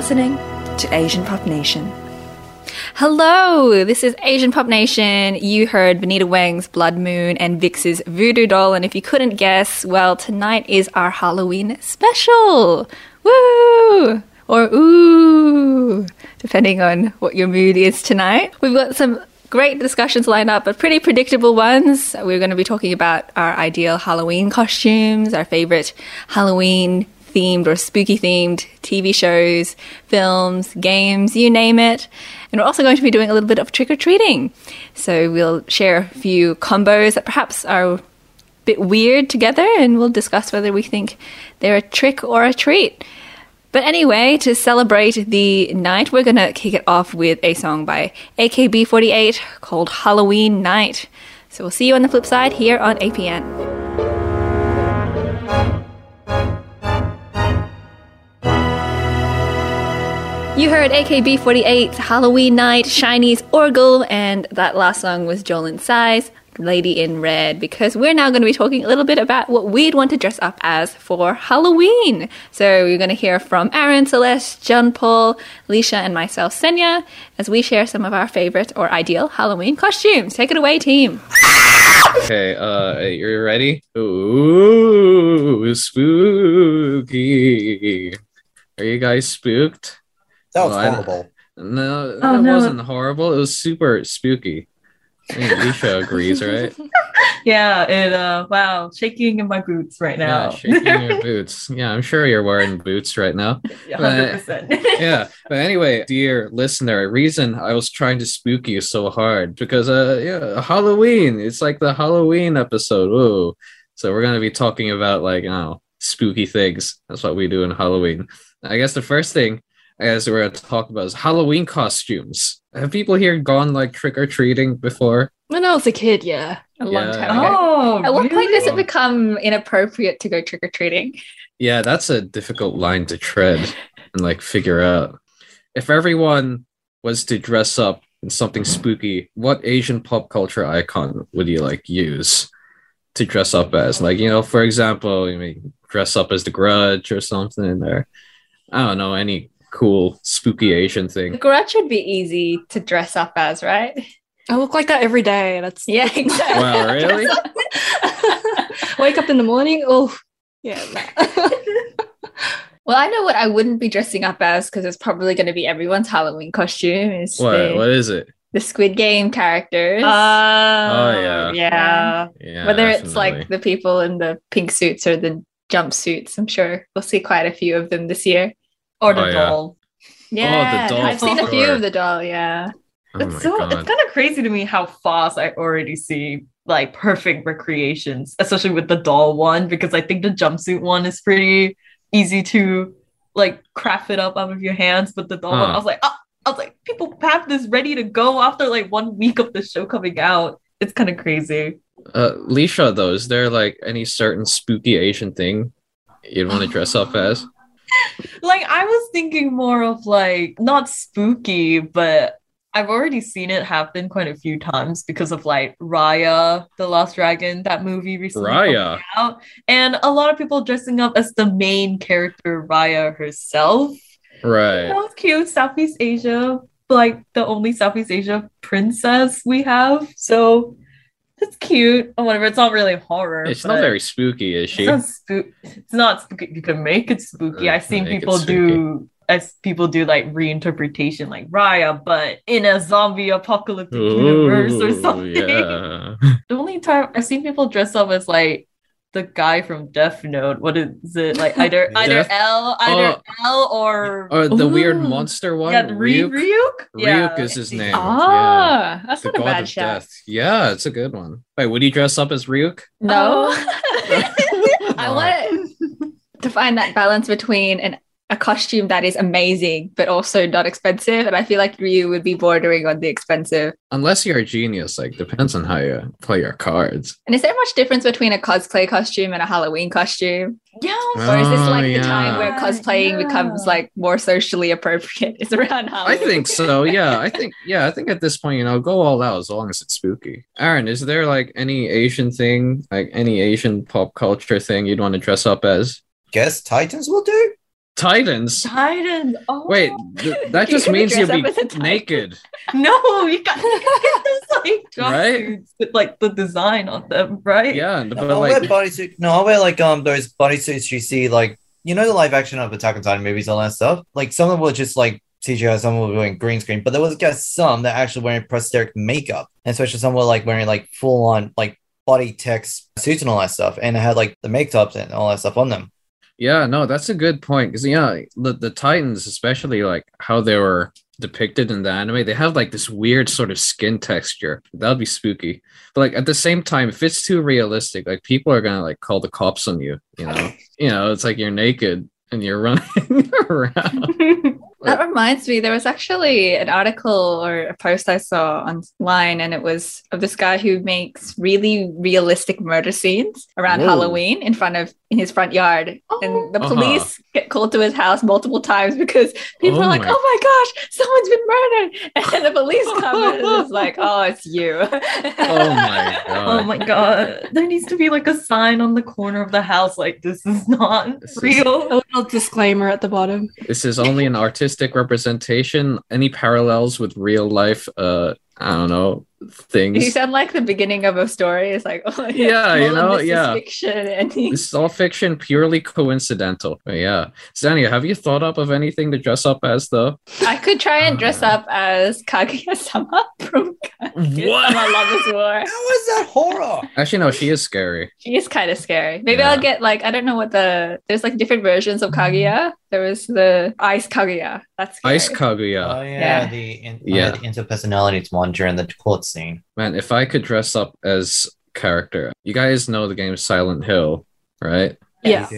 Listening to Asian Pop Nation. Hello, this is Asian Pop Nation. You heard Benita Wang's Blood Moon and VIXX's Voodoo Doll, and if you couldn't guess, well, tonight is our Halloween special. Woo! Or ooh, depending on what your mood is tonight. We've got some great discussions lined up, but pretty predictable ones. We're going to be talking about our ideal Halloween costumes, our favorite Halloween themed or spooky themed TV shows, films, games, you name it. And we're also going to be doing a little bit of trick or treating. So we'll share a few combos that perhaps are a bit weird together and we'll discuss whether we think they're a trick or a treat. But anyway, to celebrate the night, we're going to kick it off with a song by AKB48 called Halloween Night. So we'll see you on the flip side here on APN. You heard AKB48, Halloween Night, SHINee's Orgel, and that last song was Jolin Tsai's Lady in Red, because we're now going to be talking a little bit about what we'd want to dress up as for Halloween. So you're going to hear from Aaron, Celeste, John Paul, Leisha, and myself, Senya, as we share some of our favorite or ideal Halloween costumes. Take it away, team. Okay, uh, you ready? Ooh, spooky. Are you guys spooked? That was Oh, I- horrible. No, Oh, that no. wasn't horrible. It was super spooky. I think Alicia agrees, right? Yeah, and uh wow, shaking in my boots right now. Yeah, shaking your boots. Yeah, I'm sure you're wearing boots right now. Yeah, 100%. yeah but anyway dear listener reason i was trying to spook you so hard because uh yeah halloween it's like the halloween episode Ooh. so we're gonna be talking about like you know spooky things that's what we do in halloween i guess the first thing I guess we're gonna talk about is halloween costumes have people here gone like trick-or-treating before When I was a kid, yeah. A long Yeah. time ago. Oh, At what point does it become inappropriate to go trick or treating? Yeah, that's a difficult line to tread and like figure out. If everyone was to dress up in something spooky, what Asian pop culture icon would you like use to dress up as? Like, you know, for example, you may dress up as the grudge or something, or I don't know, any cool spooky Asian thing. The thing. grudge would be easy to dress up as, right? I look like that every day. That's Yeah, exactly. Wow, really? wake up in the morning. Oh, yeah. nah. Well, I know what I wouldn't be dressing up as because it's probably going to be everyone's Halloween costume. Is What the, what is it? the Squid Game characters. Oh, oh yeah. yeah. Yeah. Whether it's like the people in the pink suits or the jumpsuits, I'm sure we'll see quite a few of them this year. Or the Oh, yeah. doll. Yeah, doll I've seen a few of the doll. Yeah, Oh it's so God. it's kind of crazy to me how fast I already see like perfect recreations, especially with the doll one, because I think the jumpsuit one is pretty easy to like craft it up out of your hands. But the doll one, I was like, ah, I was like, people have this ready to go after like one week of the show coming out. It's kind of crazy. Uh, Leisha, though, is there like any certain spooky Asian thing you'd want to dress up as? Like I was thinking more of like not spooky, but I've already seen it happen quite a few times because of like Raya, the Last Dragon, that movie recently. Raya. out. And a lot of people dressing up as the main character, Raya herself. Right, That was cute. Southeast Asia, like the only Southeast Asia princess we have. So it's cute or whatever. It's not really horror. It's not very spooky, is It's she? not spook. It's not spooky. You can make it spooky. Uh, I've seen make people do as people do like reinterpretation like Raya, but in a zombie apocalyptic universe or something. Yeah. The only time I've seen people dress up as like the guy from Death Note. What is it like? Either either L, either L or Or the weird monster one. yeah, Ry- Ryuk. Ryuk. Ryuk is his name. Ah, that's The not a god bad of shout. death. Yeah, it's a good one. Wait, would you dress up as Ryuk? No, Oh. I want to find that balance between an a costume that is amazing but also not expensive, and I feel like Ryu would be bordering on the expensive. Unless you're a genius, like depends on how you play your cards. And is there much difference between a cosplay costume and a Halloween costume? Yeah. Or is this Oh, like the oh, time where yeah. cosplaying Yeah. becomes like more socially appropriate? Is around Halloween. I think so. Yeah, I think yeah, I think at this point, you know, go all out as long as it's spooky. Aaron, is there like any Asian thing, like any Asian pop culture thing you'd want to dress up as? Guess Titans will do. Titans. Titans. Oh. Wait, th- that just gonna means you'll be up as a Titan. naked. no, you got you get those like Right? with like the design on them, right? Yeah, but I'll wear like, bodysuit. No, I'll wear like um those bodysuits you see like you know the live action of Attack on Titan movies, all that stuff. Like some of them were just like CGI, some were doing green screen, but there was guys some that actually wearing prosthetic makeup, and especially some were like wearing like full on like body text suits and all that stuff, and it had like the makeups and all that stuff on them. Yeah, no, that's a good point. Because yeah, the, the Titans, especially like how they were depicted in the anime, they have like this weird sort of skin texture. That would be spooky. But like at the same time, if it's too realistic, like people are gonna like call the cops on you. You know, you know, it's like you're naked and you're running around. That reminds me, there was actually an article or a post I saw online, and it was of this guy who makes really realistic murder scenes around Whoa. Halloween in front of in his front yard. Oh. and the Uh-huh. police get called to his house multiple times because people Oh are like, my- "Oh my gosh, someone's been murdered!" And then the police come and it's like, "Oh, it's you." oh my god. Oh my god. There needs to be like a sign on the corner of the house like this is not This is- A little disclaimer at the bottom. This is only an artistic representation. Any parallels with real life, uh, I don't know, You sound like the beginning of a story. It's like, oh Yeah, you know, this is yeah. fiction, and he- This is all fiction, purely coincidental. But yeah. Zania, have you thought up of anything to dress up as though? I could try and dress Uh. up as Kaguya-sama from Kaguya-sama what? Love is War. How is that horror? Actually, no, she is scary. She is kind of scary. Maybe Yeah. I'll get like I don't know what the there's like different versions of Kaguya. There was the Ice Kaguya. That's scary. Ice Kaguya. Oh yeah, Yeah. the in, Yeah. yeah. the interpersonalities one during the court scene. Man, if I could dress up as character, you guys know the game Silent Hill, right? Yeah.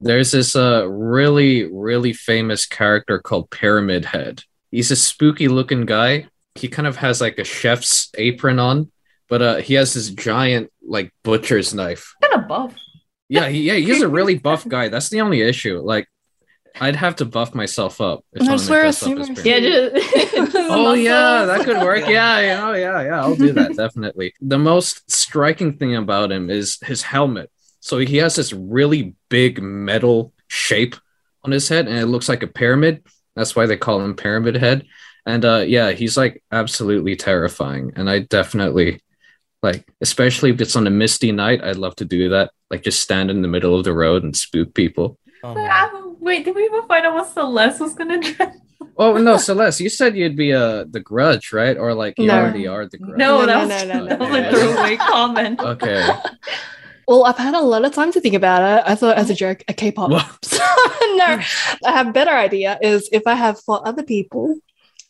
There's this uh really really famous character called Pyramid Head. He's a spooky looking guy. He kind of has like a chef's apron on, but uh he has this giant like butcher's knife. Kind of buff. Yeah, he, yeah, he's a really buff guy. That's the only issue. Like I'd have to buff myself up if I swear a dress up as sumo Pyramid Yeah, just, Oh yeah, that could work. Yeah. Yeah, yeah, oh, yeah, yeah. I'll do that definitely. The most striking thing about him is his helmet. So he has this really big metal shape on his head, and it looks like a pyramid. That's why they call him Pyramid Head. And uh, yeah, he's like absolutely terrifying. And I definitely like, especially if it's on a misty night, I'd love to do that. Like just stand in the middle of the road and spook people. Oh, my. Wait, did we even find out what Celeste was gonna dress? Oh no, Celeste, you said you'd be uh the Grudge, right? Or like you No. already are the Grudge. No, No, that no, was, no, no, that no. was a throwaway comment. Okay. Well, I've had a lot of time to think about it. I thought as a joke, a K-pop. No, I have a better idea. Is if I have four other people,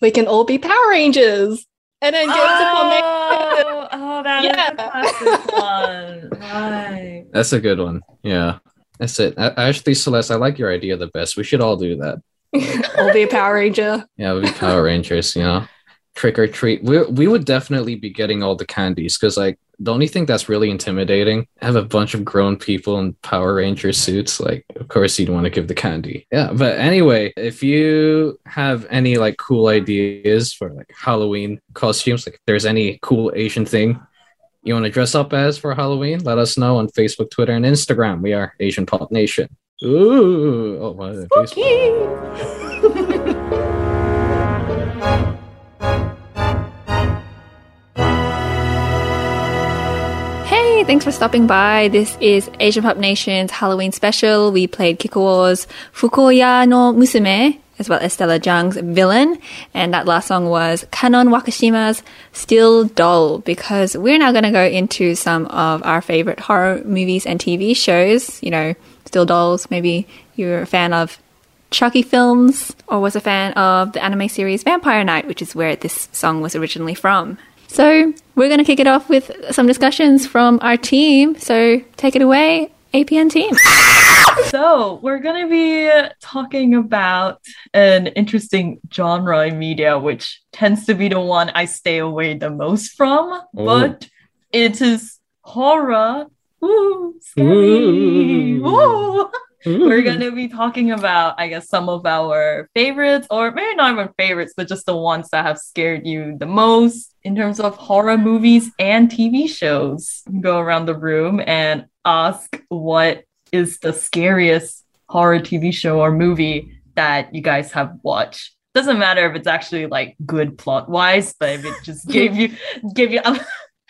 we can all be Power Rangers, and then get to form Oh, oh, that is Yeah. a classic one. Right. That's a good one. Yeah. That's it. Actually, Celeste, I like your idea the best. We should all do that. We'll be a Power Ranger. Yeah, we'd be Power Rangers, you know? Trick or treat. We, we would definitely be getting all the candies because, like, the only thing that's really intimidating? Have a bunch of grown people in Power Ranger suits. Like, of course, you'd want to give the candy. Yeah. But anyway, if you have any, like, cool ideas for, like, Halloween costumes, like, if there's any cool Asian thing you want to dress up as for Halloween, let us know on Facebook, Twitter, and Instagram. We are Asian Pop Nation. Ooh. Oh, what is it? Hey, thanks for stopping by. This is Asian Pop Nation's Halloween special. We played Kikuo's Fukuya no Musume, as well as Stella Jung's Villain. And that last song was Kanon Wakeshima's Still Doll, because we're now going to go into some of our favorite horror movies and TV shows. You know, Still Dolls, maybe you're a fan of Chucky films or was a fan of the anime series Vampire Knight, which is where this song was originally from. So we're going to kick it off with some discussions from our team. So take it away, APN team. So, we're going to be talking about an interesting genre in media, which tends to be the one I stay away the most from, oh. but it is horror. Ooh, scary. Ooh. Ooh. We're going to be talking about, I guess, some of our favorites, or maybe not even favorites, but just the ones that have scared you the most in terms of horror movies and TV shows. Go around the room and ask what is the scariest horror TV show or movie that you guys have watched? Doesn't matter if it's actually like good plot wise, but if it just gave you gave you.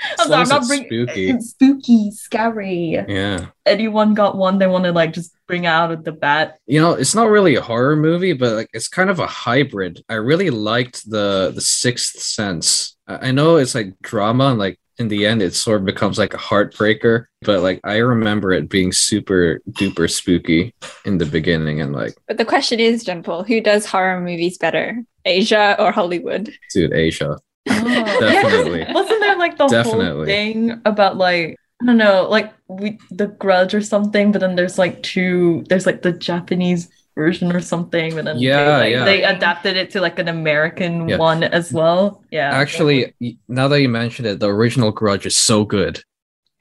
I'm, As I'm sorry, I'm not it's bringing spooky. spooky, scary. Yeah. Anyone got one they want to like just bring out of the bat? You know, it's not really a horror movie, but like it's kind of a hybrid. I really liked the the Sixth Sense. I I know it's like drama and like in the end it sort of becomes like a heartbreaker, but like I remember it being super duper spooky in the beginning and like But the question is, John Paul, who does horror movies better, Asia or Hollywood? dude, Asia. Oh, Definitely. Wasn't there like the whole thing about like I don't know, like we the Grudge or something, but then there's like two. There's like the Japanese version or something, but then Yeah, they, like, yeah. they adapted it to like an American Yeah. one as well. Yeah, Actually, y- now that you mentioned it, the original Grudge is so good.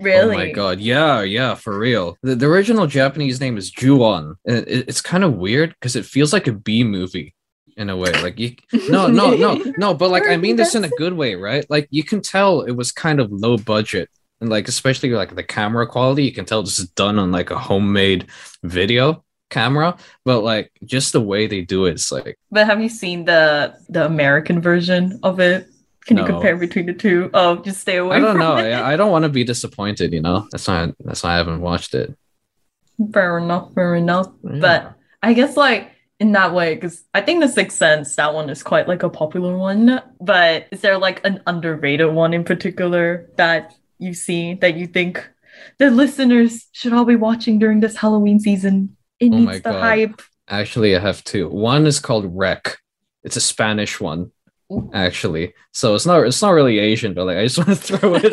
really. Oh my god, yeah, yeah, for real. The, the original Japanese name is Ju-on. It, it's kind of weird because it feels like a B movie in a way. Like you, no, no, no, no. But like I mean this in a good way, right? Like you can tell it was kind of low budget, and like especially like the camera quality, you can tell this is done on like a homemade video camera. But like just the way they do it, it's like But have you seen the the American version of it? Can you compare between the two? Oh, just stay away. I don't know. I, I don't want to be disappointed. You know, that's why that's why I haven't watched it. Fair enough. Fair enough. Yeah. But I guess like in that way, because I think the Sixth Sense, that one is quite like a popular one. But is there like an underrated one in particular that you see that you think the listeners should all be watching during this Halloween season? It Oh needs the God. hype. Actually, I have two. One is called Rec It's a Spanish one, actually. So it's not it's not really Asian, but like I just want to throw it in.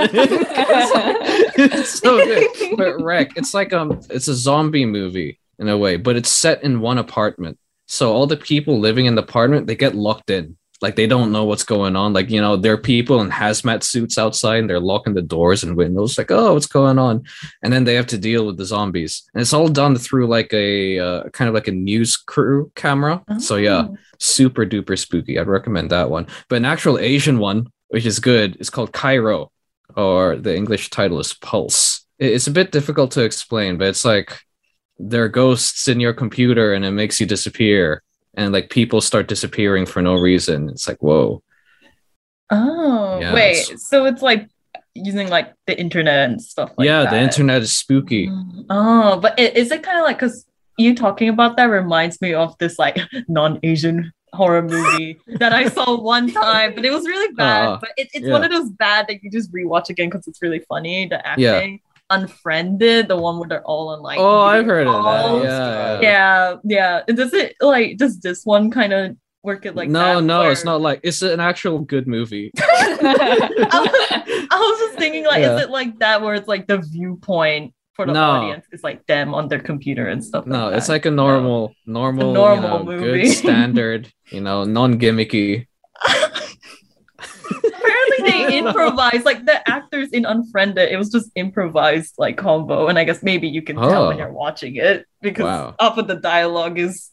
it's so good. But Rec, it's like um, it's a zombie movie in a way, but it's set in one apartment. So all the people living in the apartment they get locked in. Like they don't know what's going on. Like you know, there are people in hazmat suits outside, and they're locking the doors and windows. Like, oh, what's going on? and then they have to deal with the zombies and it's all done through like a uh, kind of like a news crew camera so yeah Oh. super duper spooky i'd recommend that one but an actual asian one which is good is called Kairo or the english title is pulse it's a bit difficult to explain but it's like there are ghosts in your computer and it makes you disappear and like people start disappearing for no reason it's like whoa Oh, Yeah, wait. it's- So it's like using like the internet and stuff like yeah that. the internet is spooky Oh, but i- is it kind of like because you talking about that reminds me of this like non-Asian horror movie that I saw one time, but it was really bad. Uh, but it, it's yeah. one of those bad that you just rewatch again because it's really funny. The Yeah. Acting, Unfriended, the one where they're all on like oh i've video heard of that yeah, yeah, yeah. And Does it like does this one kind of work it like no that? no it's not like it's an actual good movie I was just thinking, like, Yeah. is it like that where it's like the viewpoint for the No. audience is like them on their computer and stuff? No, like it's like a normal, normal, normal you know, movie. good standard, you know, non-gimmicky. Apparently, they improvise like the actors in Unfriended. It was just improvised like combo, and I guess maybe you can tell when Oh. you're watching it because Wow. off of the dialogue is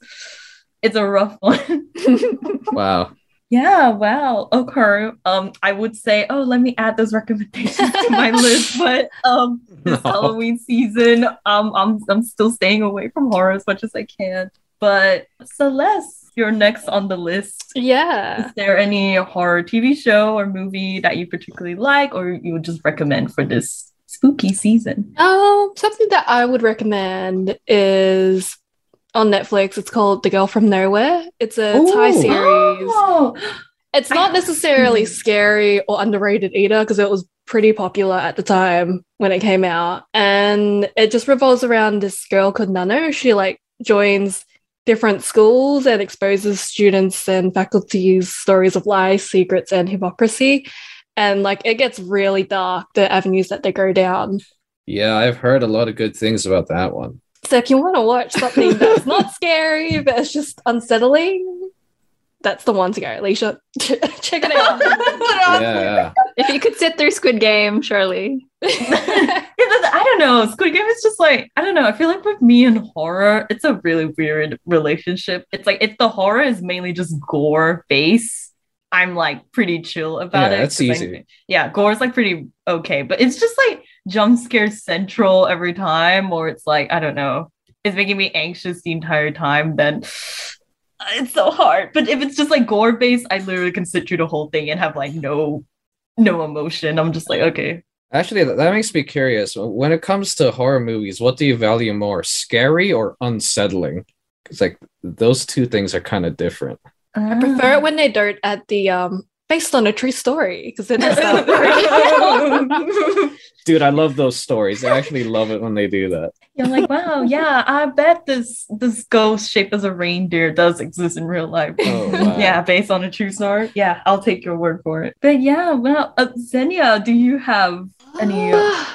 it's a rough one. Wow. Yeah, wow. Okay. Um, I would say, oh, let me add those recommendations to my list, but um this No. Halloween season, um, I'm I'm still staying away from horror as much as I can. But Celeste, you're next on the list. Yeah. Is there any horror TV show or movie that you particularly like or you would just recommend for this spooky season? Um, something that I would recommend is on Netflix. It's called The Girl from Nowhere. It's a Thai series. Oh, It's not necessarily scary or underrated either because it was pretty popular at the time when it came out. And it just revolves around this girl called Nano. She like joins different schools and exposes students and faculty's stories of lies, secrets, and hypocrisy. And like it gets really dark, the avenues that they go down. Yeah, I've heard a lot of good things about that one. So if you want to watch something that's not scary, but it's just unsettling, that's the one to go. Alicia, check it out. Yeah, yeah. if you could sit through Squid Game, surely. I don't know. Squid Game is just like I don't know. I feel like with me and horror, it's a really weird relationship. It's like if the horror is mainly just gore base, I'm like pretty chill about Yeah, it. that's 'cause I- easy. yeah, gore is like pretty okay, but it's just like jump scare central every time, or it's like I don't know, it's making me anxious the entire time. Then it's so hard. But if it's just like gore based, I literally can sit through the whole thing and have like no no emotion. I'm just like, okay. Actually, that, that makes me curious. When it comes to horror movies, what do you value more, scary or unsettling? Because like those two things are kind of different. I prefer it when they don't at the um based on a true story because then it's that Dude, I love those stories. I actually love it when they do that. You're like, wow, yeah, I bet this this ghost shaped as a reindeer does exist in real life. Oh, wow. Yeah, based on a true story. Yeah, I'll take your word for it. But yeah, well, uh, Xenia, do you have any uh,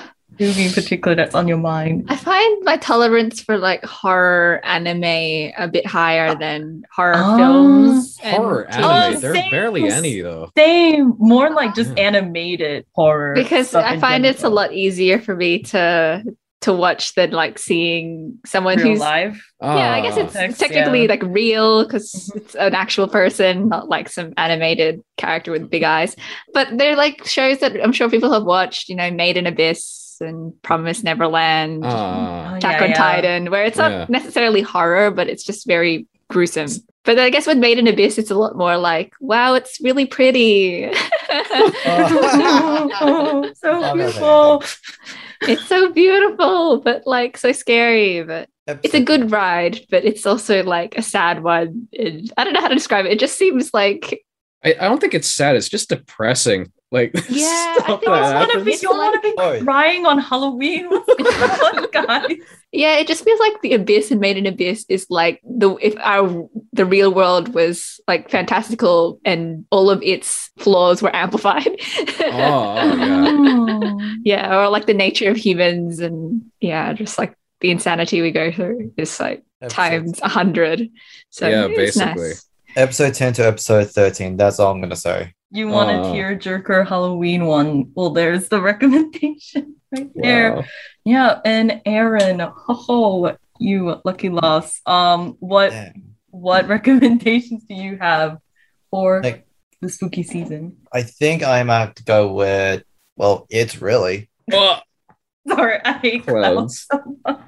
movie in particular that's on your mind? I find my tolerance for like horror anime a bit higher than horror Oh. films. Horror TV. anime, Oh, there are barely any though. Same, more like just Yeah. animated horror. because I in find it's a lot easier for me to to watch than like seeing someone real who's life. yeah, I guess it's Text, technically yeah. like real because Mhm. it's an actual person, not like some animated character with big eyes. But they're like shows that I'm sure people have watched, you know, Made in Abyss and Promise Neverland, Ah. Oh, Attack yeah, on yeah. Titan, where it's not Yeah. necessarily horror, but it's just very gruesome. But I guess with Made in Abyss, it's a lot more like, wow, it's really pretty. oh, so beautiful. It's so beautiful, but like so scary. But it's a good ride, but it's also like a sad one. And I don't know how to describe it. It just seems like I, I don't think it's sad. It's just depressing. Like Yeah, I stuff think You that don't want to be, you don't want to be Oh. crying on Halloween. What's going on, guys? yeah, it just feels like the abyss and Made in Abyss is like the if our the real world was like fantastical and all of its flaws were amplified. Oh, oh yeah. Mm. yeah, or like the nature of humans and yeah, just like the insanity we go through is like times a hundred. So Yeah, basically. nice. episode 10 to episode 13. That's all I'm gonna say. You want a Oh. tearjerker Halloween one? Well, there's the recommendation right there. Wow. Yeah, and Aaron, oh, you lucky loss. Um, what Damn. what recommendations do you have for Like- the spooky season? I think I might have to go with well, it's really. Sorry, I hate Clowns. clowns.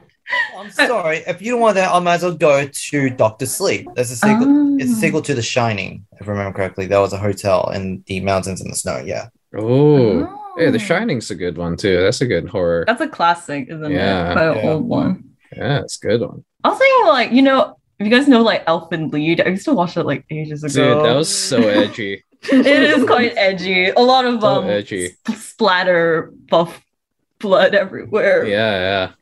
I'm sorry. If you don't want that, I might as well go to Doctor Sleep. That's a sequel. It's a Ah. sequel to The Shining, if I remember correctly. That was a hotel in the mountains in the snow. Yeah. oh. Yeah, The Oh. Shining's a good one too. That's a good horror. That's a classic, isn't Yeah. it? Quite Yeah. old one. Yeah, it's a good one. I was thinking, like, you know, if you guys know, like, Elfen Lied, I used to watch it like ages ago. Dude, that was so edgy. it is quite edgy. A lot of So um edgy. splatter, buff blood everywhere. Yeah, yeah.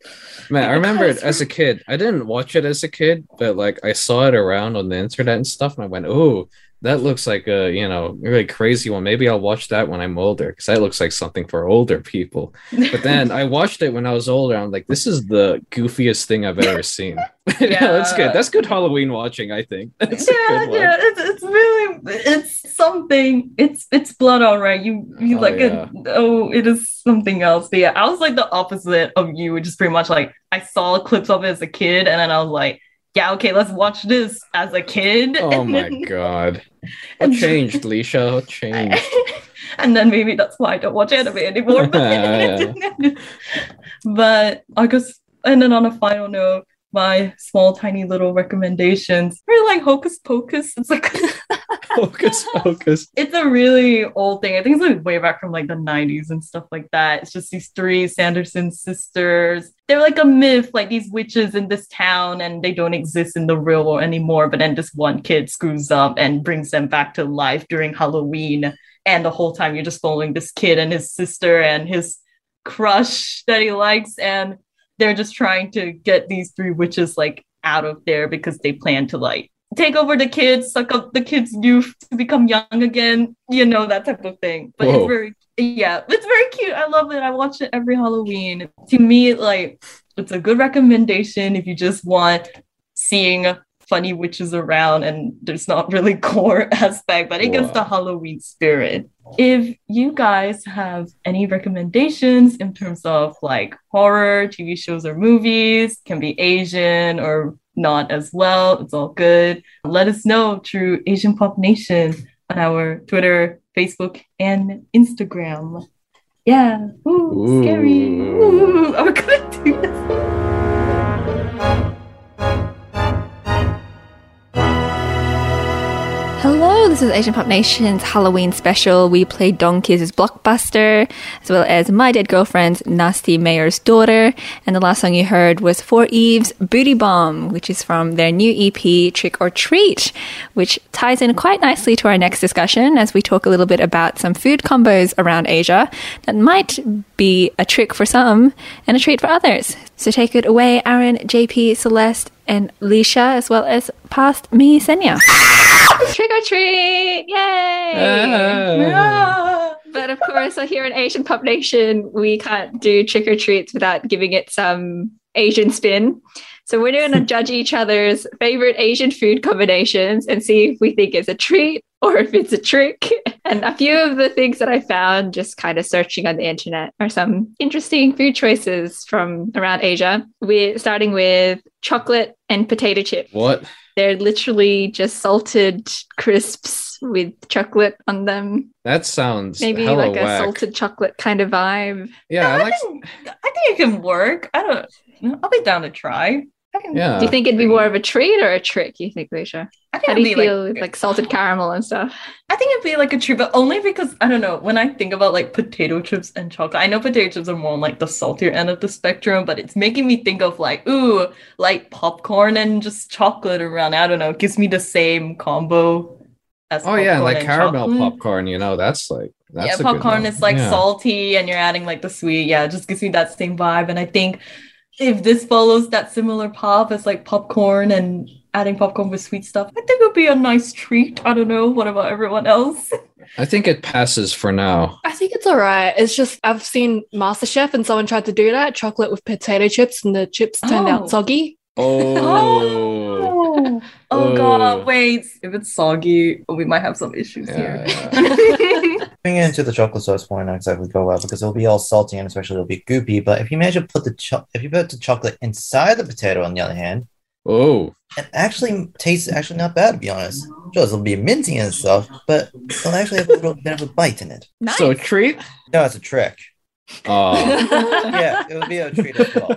Man, I remember it as a kid. I didn't watch it as a kid, but like I saw it around on the internet and stuff, and I went, "Oh, that looks like a you know really crazy one. Maybe I'll watch that when I'm older because that looks like something for older people." But then I watched it when I was older. I'm like, "This is the goofiest thing I've ever seen." yeah, that's good. That's good Halloween watching. I think. That's a yeah, good yeah, it's, it's really it's something. It's it's blood, all right. You you Oh, like yeah. it. Oh, it is something else. But yeah, I was like the opposite of you, which is pretty much like I saw clips of it as a kid, and then I was like, yeah, okay, let's watch this as a kid. Oh my then- god. What changed, Leisha? What changed? and then maybe that's why I don't watch anime anymore. But, but I guess, and then on a final note, my small, tiny little recommendations. Really like Hocus Pocus. It's like Focus, focus. it's a really old thing. I think it's like way back from like the 90s and stuff like that. It's just these three Sanderson sisters. They're like a myth, like these witches in this town, and they don't exist in the real world anymore. But then this one kid screws up and brings them back to life during Halloween. And the whole time you're just following this kid and his sister and his crush that he likes. And they're just trying to get these three witches like out of there because they plan to like take over the kids, suck up the kids' youth to become young again, you know, that type of thing. But Whoa. it's very, yeah, it's very cute. I love it. I watch it every Halloween. To me, like, it's a good recommendation if you just want seeing funny witches around and there's not really core aspect, but it gives Wow. the Halloween spirit. If you guys have any recommendations in terms of like horror, TV shows, or movies, can be Asian or not as well, it's all good. Let us know through Asian Pop Nation on our Twitter, Facebook, and Instagram. Yeah, Ooh, scary. Ooh. Ooh, are we gonna do this? Hello, this is Asian Pop Nation's Halloween special. We played Donkeys' Blockbuster, as well as My Dead Girlfriend's Nasty Mayor's Daughter. And the last song you heard was 4EVE's Booty Bomb, which is from their new EP, Trick or Treat, which ties in quite nicely to our next discussion as we talk a little bit about some food combos around Asia that might be a trick for some and a treat for others. So take it away, Aaron, JP, Celeste, and Leisha, as well as past me, Senya. Trick or treat! Yay! Ah. But of course, here in Asian Pop Nation, we can't do trick or treats without giving it some Asian spin. So we're going to judge each other's favorite Asian food combinations and see if we think it's a treat or if it's a trick. And a few of the things that I found just kind of searching on the internet are some interesting food choices from around Asia. We're starting with chocolate and potato chip. What? They're literally just salted crisps with chocolate on them. That sounds Maybe hella like a salted chocolate kind of vibe. Yeah, I I like. think, I think it can work. I don't. I'll be down to try. I can, Yeah. Do you think it'd be more of a treat or a trick? You think, Lucia? I think How do it'd you be feel like, with like salted caramel and stuff? I think it'd be like a treat, but only because I don't know. When I think about like potato chips and chocolate, I know potato chips are more on like the saltier end of the spectrum, but it's making me think of like ooh, like popcorn and just chocolate around. I don't know. It gives me the same combo as Oh yeah, like and caramel chocolate. popcorn. You know, that's like that's yeah, a popcorn one. is like Yeah. salty and you're adding like the sweet. Yeah, it just gives me that same vibe. And I think if this follows that similar path as like popcorn and adding popcorn with sweet stuff, I think it would be a nice treat. I don't know. What about everyone else? I think it passes for now. I think it's all right. It's just I've seen MasterChef and someone tried to do that chocolate with potato chips and the chips turned Oh. out soggy. Oh. Oh, oh god, wait. If it's soggy, we might have some issues Yeah, here. Bringing it into the chocolate sauce won't exactly go well because it'll be all salty and especially it'll be goopy. But if you manage to put the cho- if you put the chocolate inside the potato, on the other hand, Oh. it actually tastes actually not bad to be honest. Sure, it'll be minty and stuff, but it'll actually have a little bit of a bite in it. Nice. So a treat. No, it's a trick. Oh. Yeah, it would be a treat as well.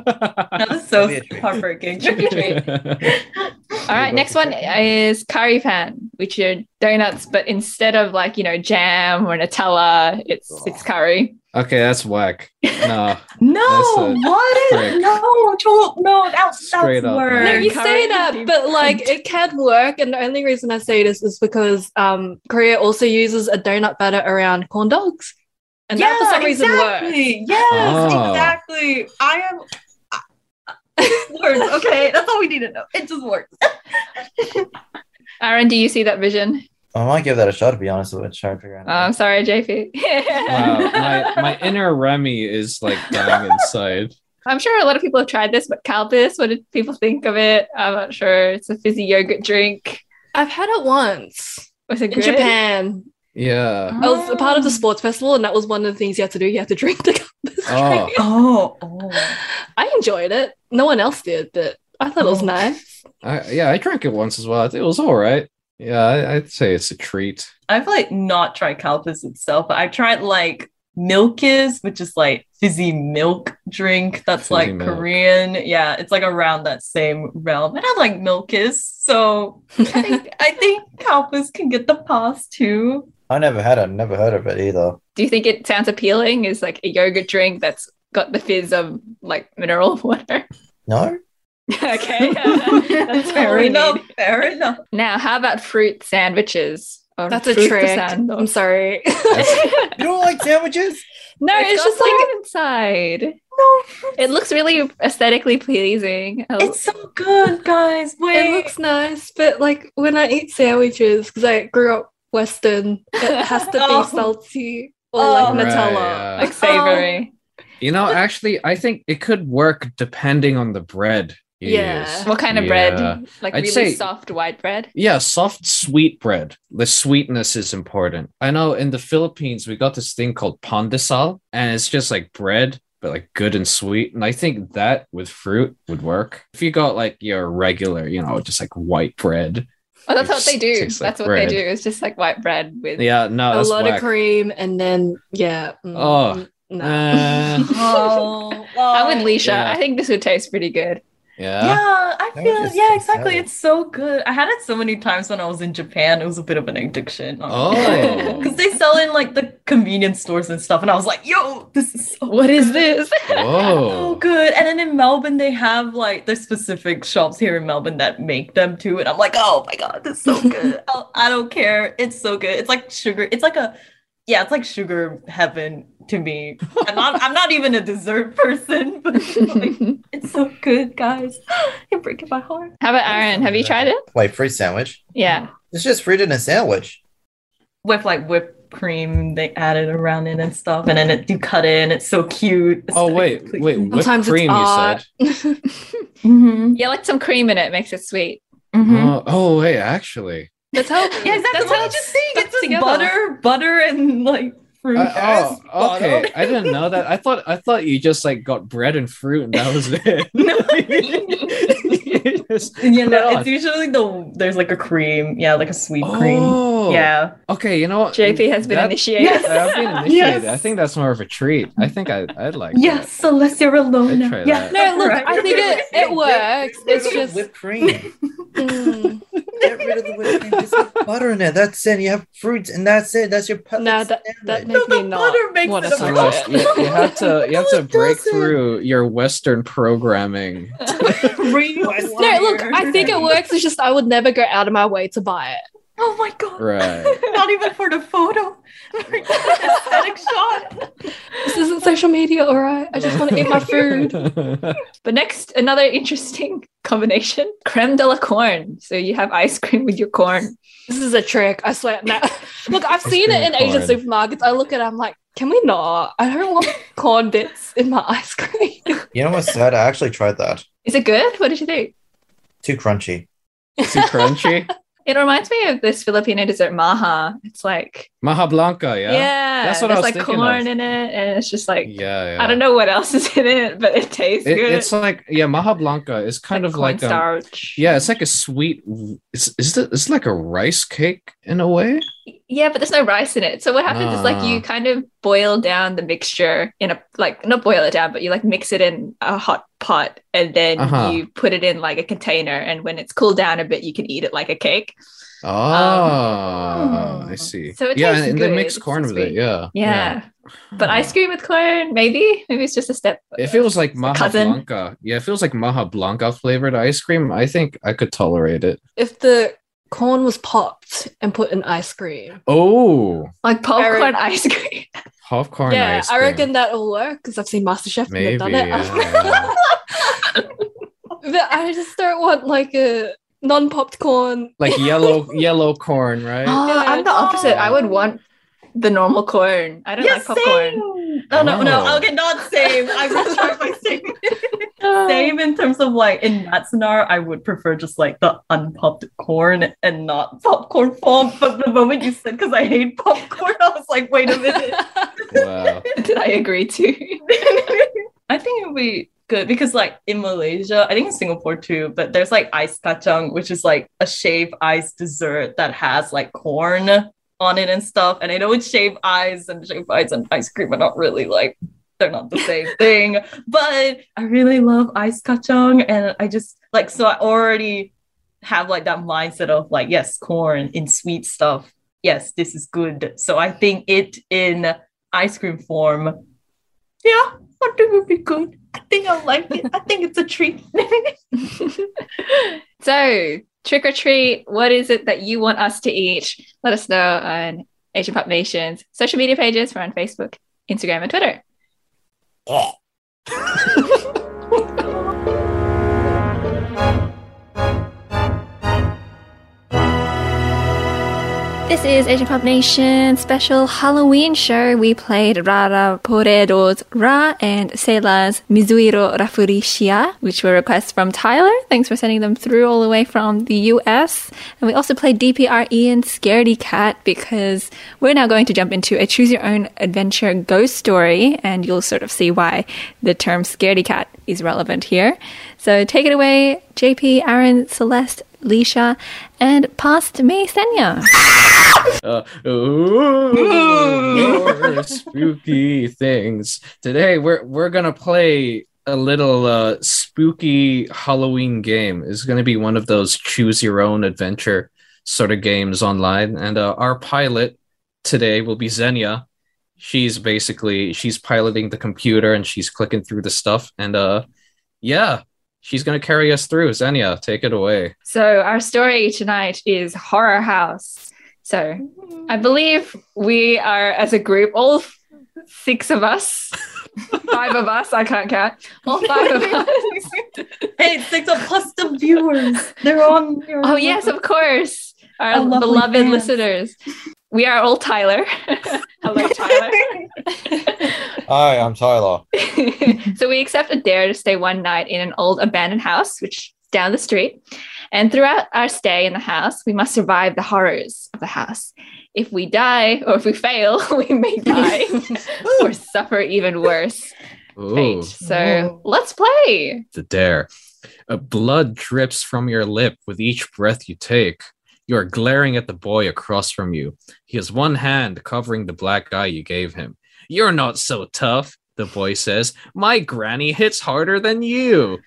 so That'd be a treat. heartbreaking. Trick or treat. All right, next one is curry pan, which are donuts, but instead of like you know jam or Nutella, it's it's curry. okay, that's whack. No. No, That's what? trick. No, Joel, no, that's Straight that's up, worse. No, you Curry say that, but like it can work. And the only reason I say this is because um, Korea also uses a donut batter around corn dogs, and that for some reason works. exactly. Yes, Oh. exactly. I am. It works. Okay, that's all we need to know. It just works. Aaron, do you see that vision? I might give that a shot to be honest with it. Try to figure out. Oh, I'm sorry, JP. Wow. My my inner Remy is like dying inside. I'm sure a lot of people have tried this, but Calpis, what did people think of it? I'm not sure. It's a fizzy yogurt drink. I've had it once Was it in good? Japan. Yeah. I was a part of the sports festival, and that was one of the things you had to do. You had to drink the Calpis Oh. Oh, oh. I enjoyed it. No one else did, but I thought it was Oh. nice. I, yeah, I drank it once as well. It was all right. Yeah, I, I'd say it's a treat. I've like not tried Calpis itself, but I've tried like Milkis, which is like fizzy milk drink that's Fizzy like milk. Korean. Yeah, it's like around that same realm. And I like Milkis, so I think I think Calpis can get the pass too. I never had it. Never heard of it either. Do you think it sounds appealing? Is like a yogurt drink that's got the fizz of like mineral water? No. okay, that's fair enough. need. Fair enough. Now, how about fruit sandwiches? Or That's a fruit trick. I'm sorry. You don't like sandwiches? no, it's, it's, just like inside. No, It looks really aesthetically pleasing. I it's so good, guys. Wait. it looks nice, but like when I eat sandwiches, because I grew up Western, it has to be Oh. salty or Oh. like Right, Nutella. yeah. like savory. Oh. You know, actually, I think it could work depending on the bread. you Yeah. use. What kind of Yeah. bread? Like I'd really say- soft white bread. Yeah, soft, sweet bread. The sweetness is important. I know in the Philippines, we got this thing called pandesal, and it's just like bread, but like good and sweet. And I think that with fruit would work. If you got like your regular, you know, just like white bread. Oh, that's what they do. tastes like That's what bread. they do. It's just like white bread with. Yeah, no, a lot whack. of cream, and then yeah. mm, Oh. no. Uh, Oh, I'm with Leisha. Yeah. I think this would taste pretty good. Yeah. Yeah, I That feel yeah, so exactly. salad. It's so good. I had it so many times when I was in Japan. It was a bit of an addiction. Oh. because they sell in like the convenience stores and stuff, and I was like, "Yo, this is so What is this? so good." And then in Melbourne, they have like there's specific shops here in Melbourne that make them too, and I'm like, "Oh my god, this is so good! I, I don't care. It's so good. It's like sugar. It's like a yeah, it's like sugar heaven to me. I'm not I'm not even a dessert person, but like, it's so good, guys. You're breaking my heart. How about Aaron? Have you tried it? Wait, fruit sandwich? Yeah. It's just fruit in a sandwich. with like whipped cream they added around it and stuff and then it, you cut it and it's so cute Oh wait, wait. Whipped Sometimes cream, you art. said. Mhm, Yeah, like some cream in it makes it sweet. mhm. Oh, oh wait, actually. That's how. yeah exactly That's what how I it's just saying stuck it's just together. butter butter and like fruit I- oh, okay. I didn't know that. I thought I thought you just like got bread and fruit and that was it. You just you know it it's usually the there's like a cream yeah like a sweet on. cream Oh. yeah Okay, you know what? JP has been That- initiated. Yes. I've been initiated. Yes. I think that's more of a treat. I think I I'd like yes celestia I'd alone try yeah that. No, look, Right. I think it, it works. Get It's just. whipped cream. Mm, Get rid of the whipped cream. Just put butter in it. That's it. You have fruits, and that's it. That's your perfect no, that that sandwich. makes No, me the not makes want it to a try it. you, you have to you have to break doesn't. through your Western programming. Real No, look, I think it works. It's just I would never go out of my way to buy it. Oh my god Right. not even for the photo for aesthetic shot This isn't social media, all right? I just want to eat my food. But next, another interesting combination creme de la corn. So you have ice cream with your corn. This is a trick. I swear. Now, look, I've Ice seen it cream in Asian supermarkets. I look at it, I'm like, can we not? I don't want corn bits in my ice cream. You know what's sad? I actually tried that. Is it good? What did you think? Too crunchy. Too crunchy. It reminds me of this Filipino dessert maja. It's like Maja Blanca, yeah, yeah. That's what I there's was like corn of. in it, and it's just like Yeah, yeah. I don't know what else is in it, but it tastes It, good. it's like yeah, Maja Blanca is kind of like um, cornstarch. yeah, it's like a sweet. It's is it, it's like a rice cake in a way. Yeah, but there's no rice in it. So what happens is like Ah. you kind of boil down the mixture in a like not boil it down, but you like mix it in a hot pot and then Uh-huh. you put it in like a container and when it's cooled down a bit you can eat it like a cake. Oh, I see. So it yeah, tastes and, good. they mix corn with it. sweet. Yeah, Yeah. But ice cream with corn, maybe? Maybe it's just a step. It feels like Maja cousin. Blanca. Yeah, it feels like Maja Blanca flavored ice cream. I think I could tolerate it. if the corn was popped and put in ice cream. Oh, Like popcorn Very- ice cream. popcorn yeah, ice I cream. reckon that'll work because I've seen MasterChef and Maybe. they've done it. But I just don't want like a non-popped corn. like yellow yellow corn, right? Oh, I'm the opposite. I would want the normal corn. I don't like popcorn. same. No, no, no. Oh. Okay, not same. I retract my statement. same in terms of like in that scenario, I would prefer just like the unpopped corn and not popcorn form. But the moment you said because I hate popcorn, I was like, wait a minute. Wow. Did I agree to? I think it would be good because like in Malaysia, I think in Singapore too, but there's like ice kacang, which is like a shaved ice dessert that has like corn on it and stuff. And I know it's shaved ice and shaved ice and ice cream are not really like they're not the same thing. But I really love ice kacang and I just like so I already have like that mindset of like yes, corn in sweet stuff. Yes, this is good. So I think it in ice cream form yeah, I think it would be good. I think I like it. I think it's a treat. so, trick or treat, what is it that you want us to eat? Let us know on Asian Pop Nation's social media pages. We're on Facebook, Instagram, and Twitter. This is Asian Pop Nation special Halloween show. We played Rara Poredo's Ra and Seila's Mizuiro Rafurishia, which were requests from Tyler. Thanks for sending them through all the way from the US. And we also played DPRE and Scaredy Cat because we're now going to jump into a choose your own adventure ghost story, and you'll sort of see why the term Scaredy Cat is relevant here. So take it away, JP, Aaron, Celeste, Leisha, and past me, Senya. Uh, ooh, spooky things. Today we're we're gonna play a little uh, spooky Halloween game. It's to be one of those choose your own adventure sort of games online. And uh, our pilot today will be Xenia. She's basically she's piloting the computer and she's clicking through the stuff. And uh, yeah, she's going to carry us through. Xenia, take it away. So, our story tonight is Horror House. So, I believe we are, as a group, all six of us, five of us, I can't count, all five of us. hey, six of plus the viewers. They're on. They're Oh, on- yes, of course. Our Our beloved fans. listeners. We are all Tyler. Hello, Tyler. Hi, I'm Tyler. so we accept a dare to stay one night in an old abandoned house, which is down the street. And throughout our stay in the house, we must survive the horrors of the house. If we die or if we fail, we may die or suffer even worse Ooh, fate. So Ooh. let's play. the dare. A blood drips from your lip with each breath you take. You are glaring at the boy across from you. He has one hand covering the black eye you gave him. You're not so tough, the boy says. My granny hits harder than you.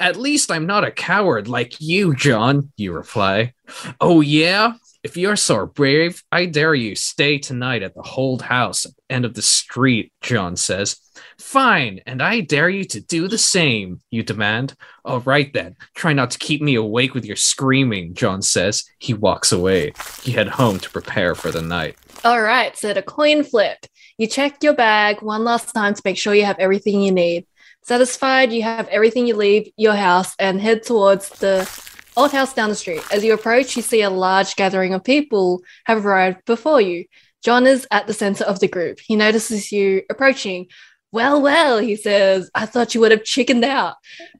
At least I'm not a coward like you, John, you reply. Oh, yeah? If you're so brave, I dare you stay tonight at the Hold House at the end of the street, John says. Fine, and I dare you to do the same, you demand. All right then, try not to keep me awake with your screaming, John says. He walks away. He head home to prepare for the night. All right, so the coin flip. You check your bag one last time to make sure you have everything you need. Satisfied you have everything you leave your house and head towards the old house down the street. As you approach, you see a large gathering of people have arrived before you. John is at the center of the group. He notices you approaching. Well, well, he says, I thought you would have chickened out.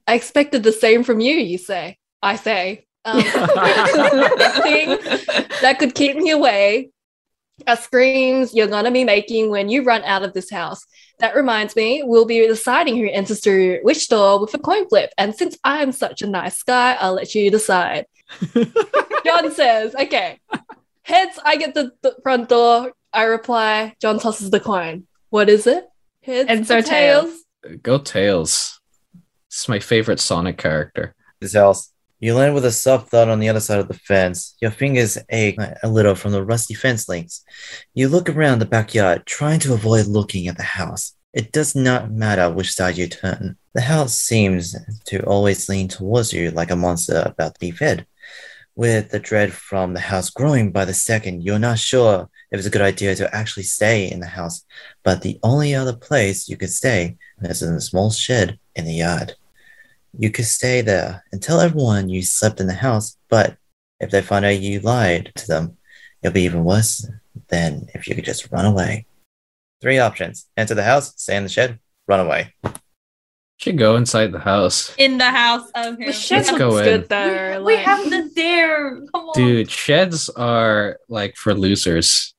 I expected the same from you, you say. I say. Um, that could keep me away are screams you're going to be making when you run out of this house. That reminds me, we'll be deciding who enters through which door with a coin flip. And since I'm such a nice guy, I'll let you decide. John says, okay, heads, I get the, the front door. I reply, John tosses the coin. What is it? Heads And so or tails. Go Tails. This is my favorite Sonic character. This house. You land with a soft thud on the other side of the fence. Your fingers ache a little from the rusty fence links. You look around the backyard, trying to avoid looking at the house. It does not matter which side you turn. The house seems to always lean towards you like a monster about to be fed. With the dread from the house growing by the second, you're not sure if it's a good idea to actually stay in the house. But the only other place you could stay is in a small shed in the yard. You could stay there and tell everyone you slept in the house, but if they find out you lied to them, it'll be even worse than if you could just run away. Three options enter the house, stay in the shed, run away. Should go inside the house. in the house. Okay. The shed Let's looks go in. good though. we like- have the dare. Come on, Dude, sheds are like for losers.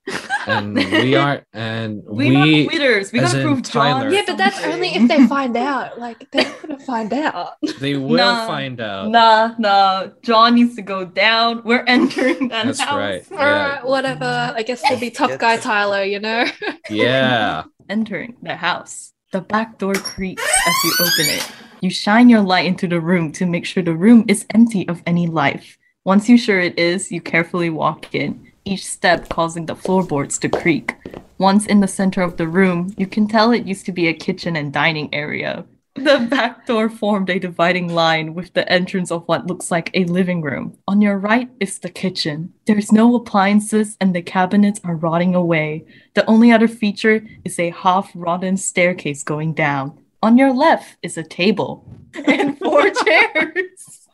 And we aren't and We, we, not quitters. We gotta in prove John. Yeah, but that's only if they find out. Like they're gonna find out. they will Nah. find out. Nah, nah. John needs to go down. We're entering that That's house. right. All Yeah. right, whatever. I guess we'll be tough guy Tyler, you know. Yeah. Entering the house. The back door creaks as you open it. You shine your light into the room to make sure the room is empty of any life. Once you're sure it is, you carefully walk in, each step causing the floorboards to creak. Once in the center of the room, you can tell it used to be a kitchen and dining area. The back door formed a dividing line with the entrance of what looks like a living room. On your right is the kitchen. There's no appliances and the cabinets are rotting away. The only other feature is a half rotten staircase going down. On your left is a table and four chairs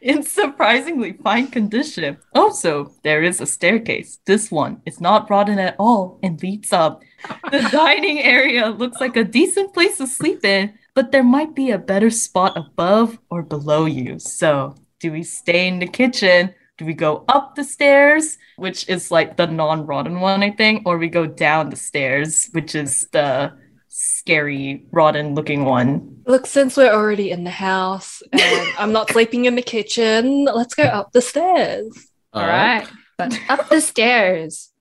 in surprisingly fine condition. Also, there is a staircase. This one is not rotten at all and leads up. The dining area looks like a decent place to sleep in, but there might be a better spot above or below you. So, do we stay in the kitchen? Do we go up the stairs, which is like the non rotten one, I think, or we go down the stairs, which is the scary, rotten looking one? Look, since we're already in the house and I'm not sleeping in the kitchen, let's go up the stairs. All right. But up the stairs.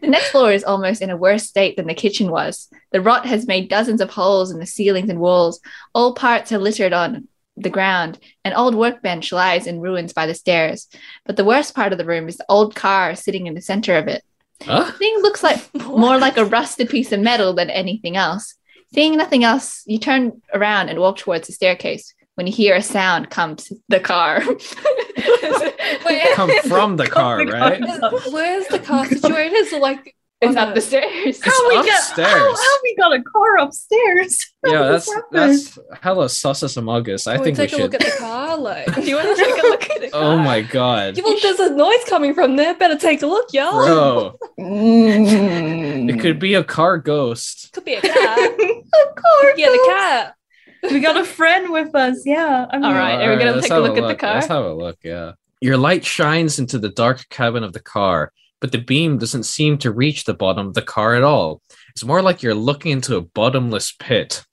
The next floor is almost in a worse state than the kitchen was. The rot has made dozens of holes in the ceilings and walls. All parts are littered on the ground. An old workbench lies in ruins by the stairs. But the worst part of the room is the old car sitting in the center of it. Huh? The thing looks like more like a rusted piece of metal than anything else. Seeing nothing else, you turn around and walk towards the staircase when you hear a sound come to the car. Wait, Come from the car, right? where's the car situated? So like it's on up the stairs. How we got how, how we got a car upstairs? Yeah, that's happened? that's hella sus among us. I Can we think we take a look at the car? Like, Do you want to take a look at it? Oh my god, You well, there's a noise coming from there. Better take a look, y'all. bro! Mm. It could be a car ghost. Could be a cat. a car. yeah, the cat. We got a friend with us. Yeah. I mean, All right, are we gonna let's take a have look at the car? Let's have a look. Yeah, your light shines into the dark cabin of the car, but the beam doesn't seem to reach the bottom of the car at all. It's more like you're looking into a bottomless pit.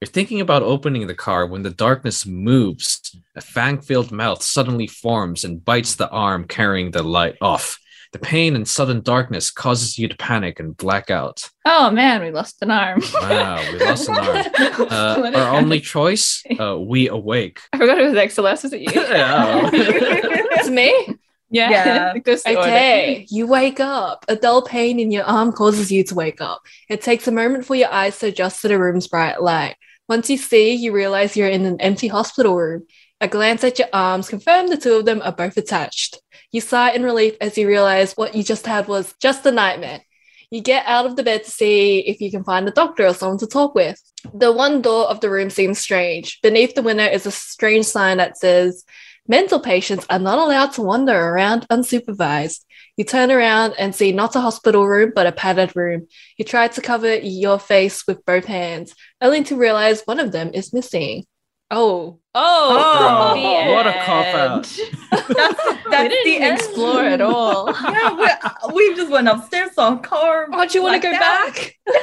You're thinking about opening the car when the darkness moves. A fang filled mouth suddenly forms and bites the arm carrying the light off. The pain and sudden darkness causes you to panic and black out. Oh man, we lost an arm. Wow, we lost an arm. Uh, our only choice, uh, we awake. I forgot it was XLS. Was it you? Yeah. It's me. yeah. Yeah. It goes to order. Okay, you wake up. A dull pain in your arm causes you to wake up. It takes a moment for your eyes to adjust to the room's bright light. Once you see, you realize you're in an empty hospital room. A glance at your arms confirms the two of them are both attached. You sigh in relief as you realize what you just had was just a nightmare. You get out of the bed to see if you can find a doctor or someone to talk with. The one door of the room seems strange. Beneath the window is a strange sign that says, Mental patients are not allowed to wander around unsupervised. You turn around and see not a hospital room, but a padded room. You try to cover your face with both hands, only to realize one of them is missing. Oh. oh, Oh, The Bro, what a cop out. That's, that's didn't the end. explore at all. Yeah, we, we just went upstairs, saw a car. oh, do you want to go blacked back?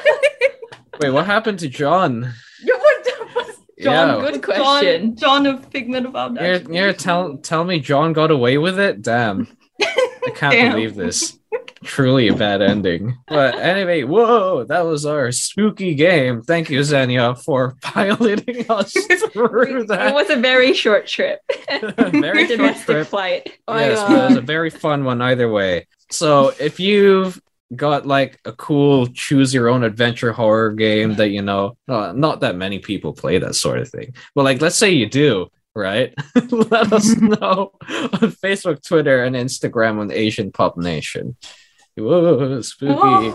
Wait, what happened to John? Yeah, what John? Yeah. Good question. John, John a figment of our You're, you're tell tell me John got away with it? Damn. I can't Damn. believe this. Truly a bad ending. But anyway, whoa, that was our spooky game. Thank you, Xenia, for piloting us through that. It was a very short trip. very short Domestic trip. flight. Oh yes, it was a very fun one either way. So if you've got like a cool choose your own adventure horror game that you know, uh, not that many people play that sort of thing, but like let's say you do, right? Let us know on Facebook, Twitter, and Instagram on Asian Pop Nation. Whoa, spooky. Whoa.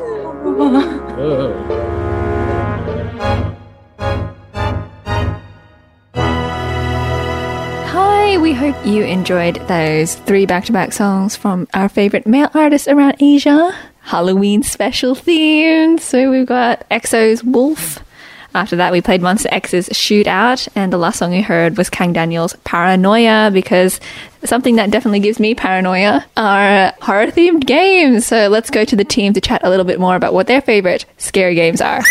Whoa. Hi, we hope you enjoyed those three back to back songs from our favorite male artists around Asia. Halloween special themed. So we've got EXO's Wolf. After that, we played Monsta X's Shootout, and the last song we heard was Kang Daniel's Paranoia because something that definitely gives me paranoia are horror themed games. So let's go to the team to chat a little bit more about what their favorite scary games are.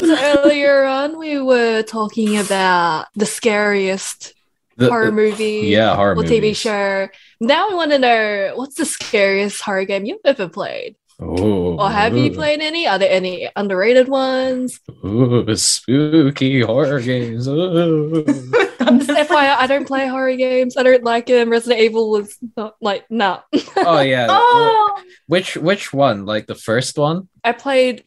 Earlier on, we were talking about the scariest The- uh, horror movie yeah, horror or TV show. Now we want to know what's the scariest horror game you've ever played? Ooh, Or have you played any? Are there any underrated ones? Ooh, spooky horror games. Ooh. FYI, I don't play horror games. I don't like them. Resident Evil was not like, nah. oh yeah. Oh, Which which one? Like the first one? I played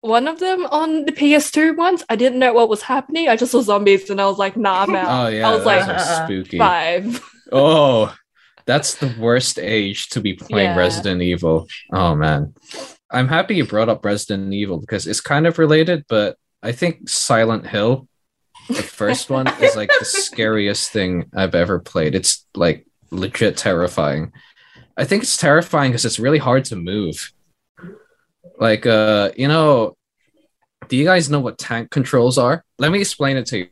one of them on the PS2 once. I didn't know what was happening. I just saw zombies and I was like, nah, I'm oh, out. Oh yeah. I was like spooky. five. Oh, that's the worst age to be playing Yeah. Resident Evil. Oh man. I'm happy you brought up Resident Evil because it's kind of related, but I think Silent Hill, the first one, is like the scariest thing I've ever played. It's like legit terrifying. I think it's terrifying because it's really hard to move. Like uh, you know, do you guys know what tank controls are? Let me explain it to you.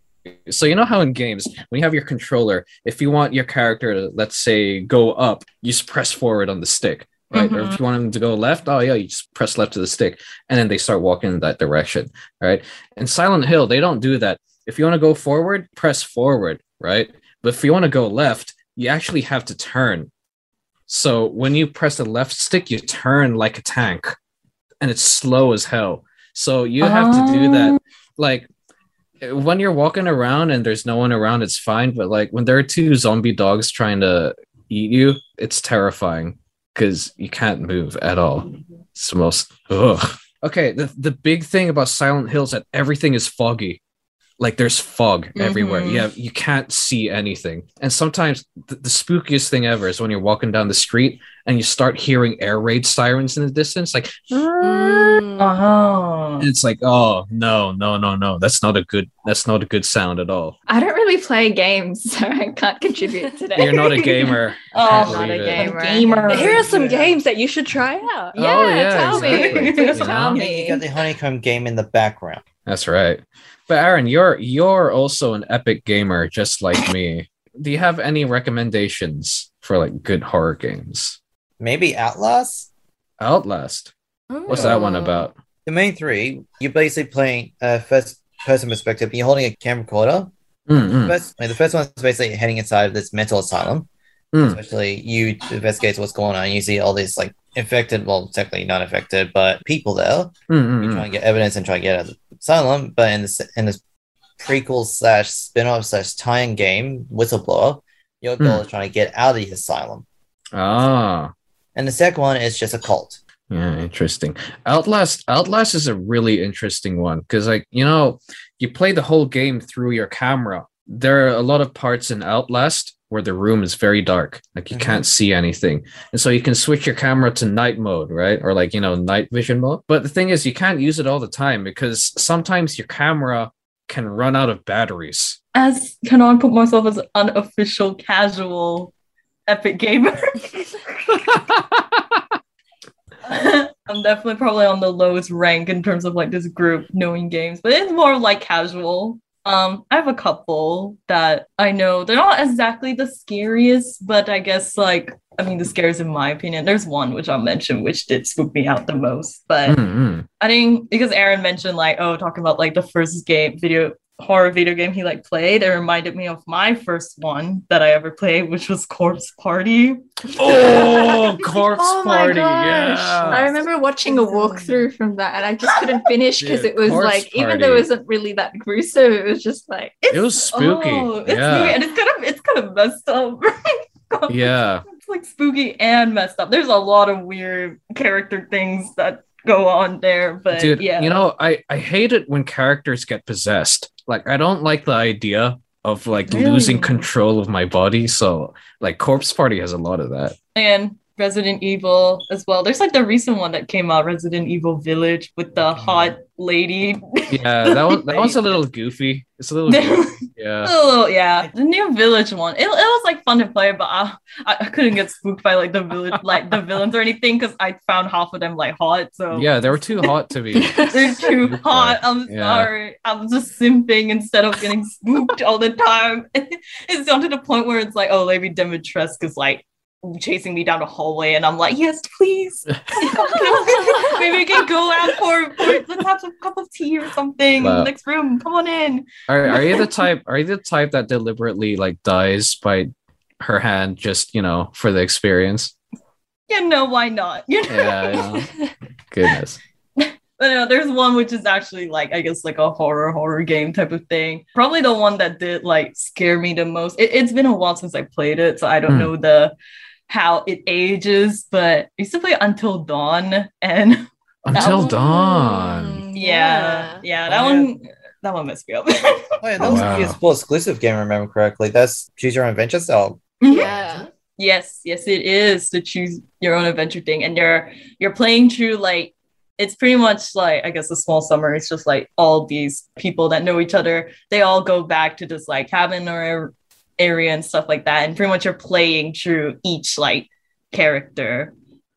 So you know how in games when you have your controller, if you want your character to let's say go up, you just press forward on the stick, right? Or if mm-hmm. you want them to go left, oh yeah, you just press left to the stick, and then they start walking in that direction, right? In Silent Hill, they don't do that. If you want to go forward, press forward, right? But if you want to go left, you actually have to turn. So when you press the left stick, you turn like a tank, and it's slow as hell. So you have to do that. Oh. Like when you're walking around and there's no one around, it's fine. But like when there are two zombie dogs trying to eat you, it's terrifying because you can't move at all. It's the most. Ugh. Okay, the the big thing about Silent Hill is that everything is foggy. Like there's fog everywhere. Mhm. Yeah, you can't see anything. And sometimes the, the spookiest thing ever is when you're walking down the street and you start hearing air raid sirens in the distance. Like Mm. Oh. it's like, oh no, no, no, no. That's not a good. That's not a good sound at all. I don't really play games, so I can't contribute today. You're not a gamer. Oh, Can't not a believe it. gamer. gamer. Here are some Yeah. games that you should try out. Yeah, Oh, yeah, tell exactly. me. You tell know? Yeah, you got the honeycomb game in the background. That's right. But Aaron, you're you're also an epic gamer, just like me. Do you have any recommendations for like good horror games? Maybe Outlast? Outlast. What's that one oh. about? The main three, you're basically playing uh, first person perspective. You're holding a camera recorder. Mm-mm. First, like, the first one is basically heading inside this mental asylum. Mm. Especially you investigate what's going on. You see all these like infected, well, technically not infected, but people there. Mm, mm, you Mm-mm. try and get evidence and try and get asylum. But in this in this prequel slash spin-off slash tie-in game, Whistleblower, your goal Hmm. is trying to get out of the asylum. Ah, And the second one is just a cult. yeah, interesting. Outlast. Outlast is a really interesting one because, like, you know, you play the whole game through your camera. There are a lot of parts in Outlast where the room is very dark, like you Mhm. can't see anything, and so you can switch your camera to night mode, right, or like you know night vision mode. But the thing is, you can't use it all the time because sometimes your camera can run out of batteries. As can I put myself as an unofficial casual epic gamer? I'm definitely probably on the lowest rank in terms of like this group knowing games, but it's more like casual. Um, I have a couple that I know they're not exactly the scariest, but I guess like I mean the scariest in my opinion. There's one which I'll mention which did spook me out the most, but Mm-mm. I think because Aaron mentioned like, oh, talking about like the first game video horror video game he like played, it reminded me of my first one that I ever played, which was Corpse Party. Oh, corpse Oh party! gosh. Yeah. I remember watching a walkthrough from that and I just couldn't finish because it was Corpse like, even though it wasn't really that gruesome, it was just like, It was spooky. Oh, it's Yeah. spooky and it's kind of it's kind of messed up. Yeah. It's like spooky and messed up. There's a lot of weird character things that go on there, but Dude, yeah. you know, I I hate it when characters get possessed. Like I don't like the idea of like losing control of my body. So like Corpse Party has a lot of that. and Resident Evil as well. There's like the recent one that came out, Resident Evil Village, with the mm-hmm. hot lady. Yeah, that one that one's a little goofy. It's a little goofy. Yeah. Oh yeah, the new village one. It, it was like fun to play, but I, I couldn't get spooked by like the village like the villains or anything because I found half of them like hot. So Yeah, they were too hot to be. they're too hot. I'm yeah. sorry. I'm just simping instead of getting spooked all the time. it's down to the point where it's like, oh, Lady Dimitrescu is like chasing me down the hallway, and I'm like, yes, please. Maybe we can go out for, for let's have a cup of tea or something Wow. in the next room. Come on in. Are are you the type are you the type that deliberately like dies by her hand just, you know, for the experience? Yeah, no, why not? You know? Yeah, yeah. Goodness. But no, there's one which is actually like I guess like a horror horror game type of thing. Probably the one that did like scare me the most. It, has been a while since I played it, so I don't Hmm. know the how it ages. But I used to play Until Dawn, and Until one- dawn. Mm, yeah, yeah, that Oh, one that one messed me up. Oh yeah, that was Wow. a PS4 exclusive game, I remember correctly. That's Choose Your Own Adventure style. Mm-hmm. Yeah. Yes, yes, it is to choose your own adventure thing, and you're you're playing through like it's pretty much like I guess a small summer. It's just like all these people that know each other. They all go back to this like cabin or area and stuff like that, and pretty much you're playing through each like character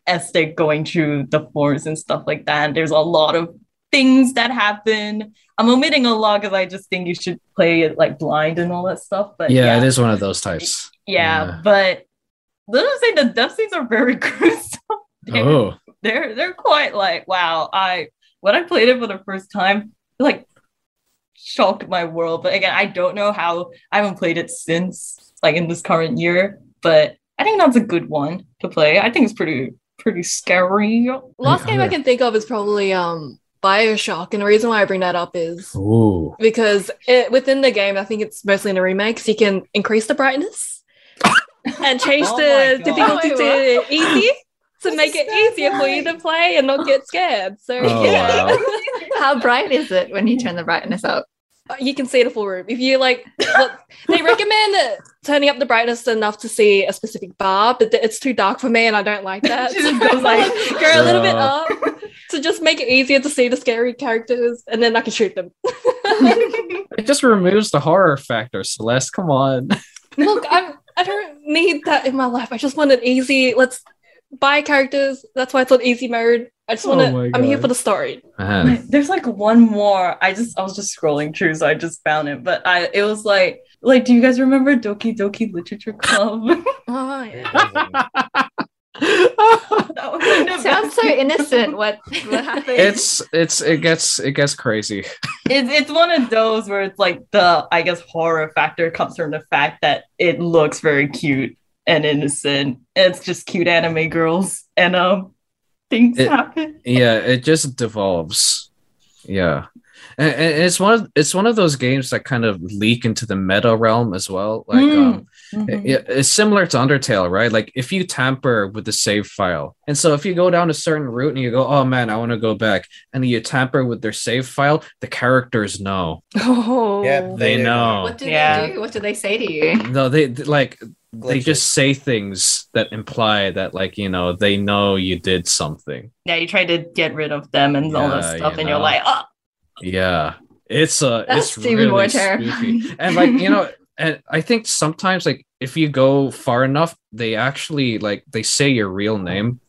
as they're going through the forest and stuff like that. And there's a lot of things that happen. I'm omitting a lot because I just think you should play it like blind and all that stuff. But yeah, it is one of those types. yeah, Yeah. but let's say the death scenes are very gruesome. They're, Oh. they're they're quite like wow. I when I played it for the first time, like shocked my world. But again, I don't know how I haven't played it since like in this current year. But I think that's a good one to play. I think it's pretty pretty scary. Last game I can think of is probably um Bioshock, and the reason why I bring that up is Ooh. because it, within the game, I think it's mostly in the remakes, you can increase the brightness and change Oh the my difficulty Oh, to easy to make it easier for you to play and not get scared. So Oh, yeah, wow. How bright is it when you turn the brightness up? you can see the full room. If you like, look, they recommend uh, turning up the brightness enough to see a specific bar, but th- it's too dark for me, and I don't like that. She just So goes I like- go a little bit Uh. up to just make it easier to see the scary characters, and then I can shoot them. It just removes the horror factor, Celeste. Come on. Look, I'm, I don't need that in my life. I just want an easy. Let's buy characters. That's why it's on easy mode. I just want Oh to. I'm here for the story. Man. There's like one more. I just I was just scrolling through, so I just found it. But I it was like like, do you guys remember Doki Doki Literature Club? Oh yeah. that was kind It of sounds so innocent. What what happened? it's it's it gets it gets crazy. it's it's one of those where it's like the I guess horror factor comes from the fact that it looks very cute and innocent. It's just cute anime girls and um things It- happen. Yeah, it just devolves. Yeah. And, and it's one of it's one of those games that kind of leak into the meta realm as well. Like Mm. um Mhm. it- it's similar to Undertale, right? Like if you tamper with the save file, and so if you go down a certain route and you go, "Oh man, I want to go back," and you tamper with their save file, the characters know. Oh. Yeah, They do. know. what do Yeah. they do? What do they say to you? No, they they- like they just say things that imply that like you know they know you did something. Yeah, you try to get rid of them and all that stuff, you and you're like, oh, Yeah, it's uh, That's it's even really more spooky. terrifying. and like you know and i think sometimes like if you go far enough they actually like they say your real name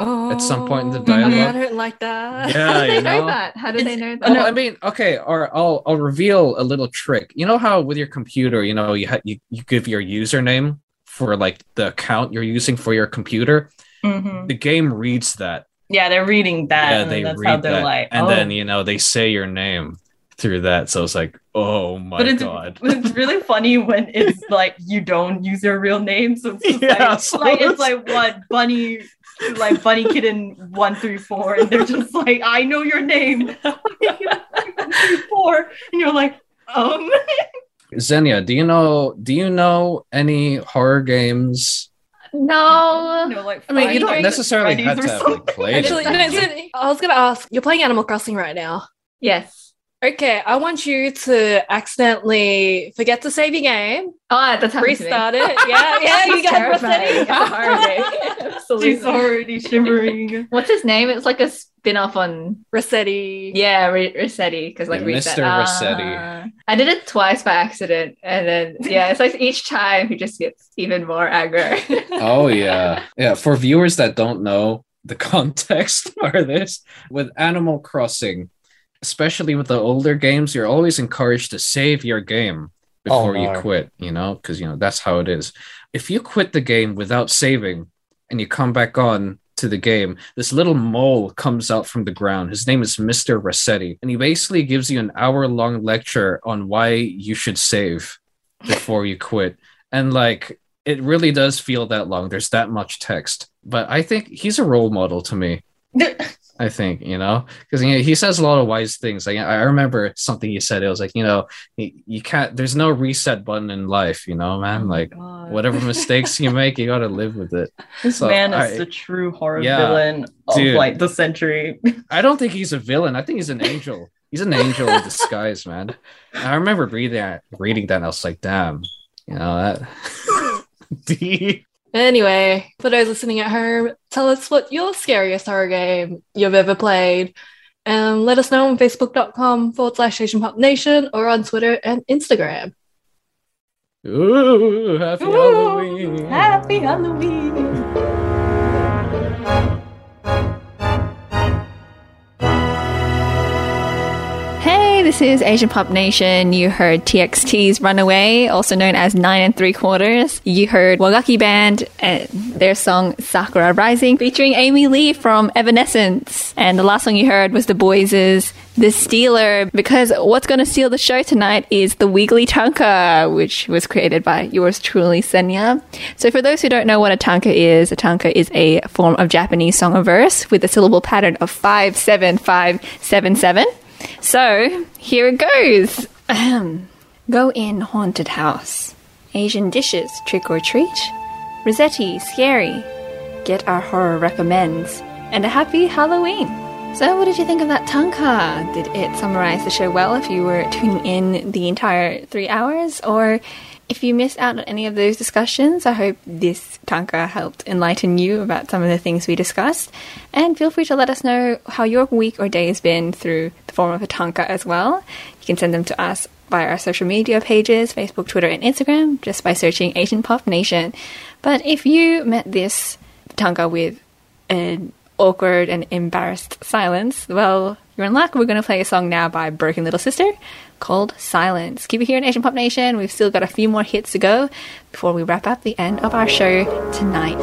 Oh, At some point in the I dialogue. don't like that. Yeah, How do they you know know? that? How do they know Oh, that? I mean, okay, or I'll I'll reveal a little trick. You know how with your computer, you know, you ha- you, you give your username for like the account you're using for your computer. mhm. The game reads that. yeah, they're reading that, yeah, and they then that's read how they're that, like, and oh. then you know they say your name through that. So it's like, oh my but it's, god. it's really funny when it's like you don't use your real name. So it's Yeah, like, so like it's it's- like what bunny like bunny kitten one through four, and they're just like, I know your name. one through four. And you're like, um Xenia, do you know do you know any horror games? No. no, like I mean, you don't necessarily have to have like, played. Actually, no, so I was gonna ask. You're playing Animal Crossing right now. Yes. Okay, I want you to accidentally forget to save your game, Oh, that's happened to me. restart it. Yeah, yeah, you got terrifying. Resetti. It's a horror game. Absolutely. She's already shivering. What's his name? It's like a spin-off on Resetti. yeah, R- Resetti because like Yeah, reset. Mr. Resetti. Ah. I did it twice by accident, and then yeah, it's like each time he just gets even more aggro. Oh yeah. Yeah, for viewers that don't know the context for this, with Animal Crossing, especially with the older games, you're always encouraged to save your game oh, before Oh, you quit, you know, because you know that's how it is. If you quit the game without saving and you come back on to the game, this little mole comes out from the ground. His name is Mr. Resetti, and he basically gives you an hour long lecture on why you should save before you quit. And like it really does feel that long. There's that much text. But I think he's a role model to me. I think, you know, because you know, he says a lot of wise things. Like I remember something he said. It was like, you know, you, can't. There's no reset button in life, you know, man. Oh like God. whatever mistakes you make, you gotta live with it. This So, man is the true horror Yeah, villain of dude. like the century. I don't think he's a villain. I think he's an angel. He's an angel in disguise, man. I remember reading that, reading that, and I was like, damn, you know that. deep. Anyway, for those listening at home, tell us what your scariest horror game you've ever played. And let us know on facebook.com forward slash Asian Pop Nation or on Twitter and Instagram. Ooh, happy Halloween. Happy Halloween. This is Asian Pop Nation. You heard TXT's Runaway, also known as Nine and Three Quarters. You heard Wagakki Band and their song Sakura Rising featuring Amy Lee from Evanescence. And the last song you heard was The Boyz' the stealer, because what's going to steal the show tonight is the Wiggly Tanka, which was created by yours truly, Senya. So, for those who don't know what a tanka is, a tanka is a form of Japanese song of verse with a syllable pattern of five, seven, five, seven, seven. So, here it goes. Ahem. Go in haunted house. Asian dishes, trick or treat. Resetti, scary. Get our horror recommends. And a happy Halloween. So, what did you think of that tanka? Did it summarize the show well if you were tuning in the entire three hours? Or if you missed out on any of those discussions, I hope this tanka helped enlighten you about some of the things we discussed. And feel free to let us know how your week or day has been through the form of a tanka as well. You can send them to us via our social media pages Facebook, Twitter, and Instagram just by searching Asian Pop Nation. But if you met this tanka with an awkward and embarrassed silence, well, you're in luck. We're going to play a song now by Broken Little Sister called Silence. Keep it here in Asian Pop Nation. We've still got a few more hits to go before we wrap up the end of our show tonight.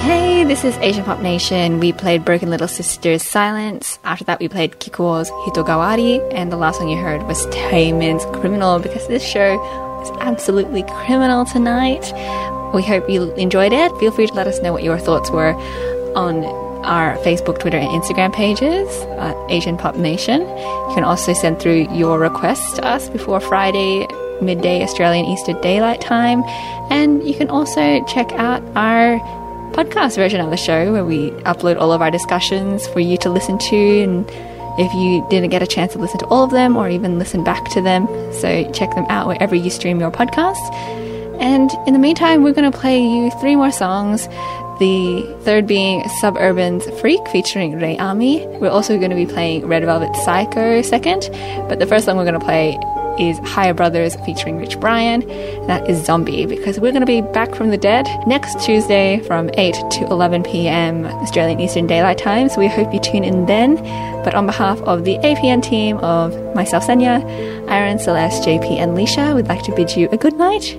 Hey, this is Asian Pop Nation. We played Broken Little Sisters Silence. After that, we played Kikuo's Hitogawari. And the last song you heard was Taemin's Criminal because this show is absolutely criminal tonight. We hope you enjoyed it. Feel free to let us know what your thoughts were on our Facebook, Twitter, and Instagram pages Asian Pop Nation. You can also send through your requests to us before Friday midday Australian Eastern Daylight Time. And you can also check out our podcast version of the show where we upload all of our discussions for you to listen to and if you didn't get a chance to listen to all of them or even listen back to them so check them out wherever you stream your podcasts and in the meantime we're going to play you three more songs the third being Sub Urban's Freak featuring Rei Ami. We're also going to be playing Red Velvet Psycho second, but the first song we're going to play is Higher Brothers featuring Rich Brian. That is Zombie because we're going to be back from the dead next Tuesday from 8 to 11 p.m. Australian Eastern Daylight Time. So we hope you tune in then. But on behalf of the APN team of myself, Senya, Aaron, Celeste, JP, and Lisha, we'd like to bid you a good night.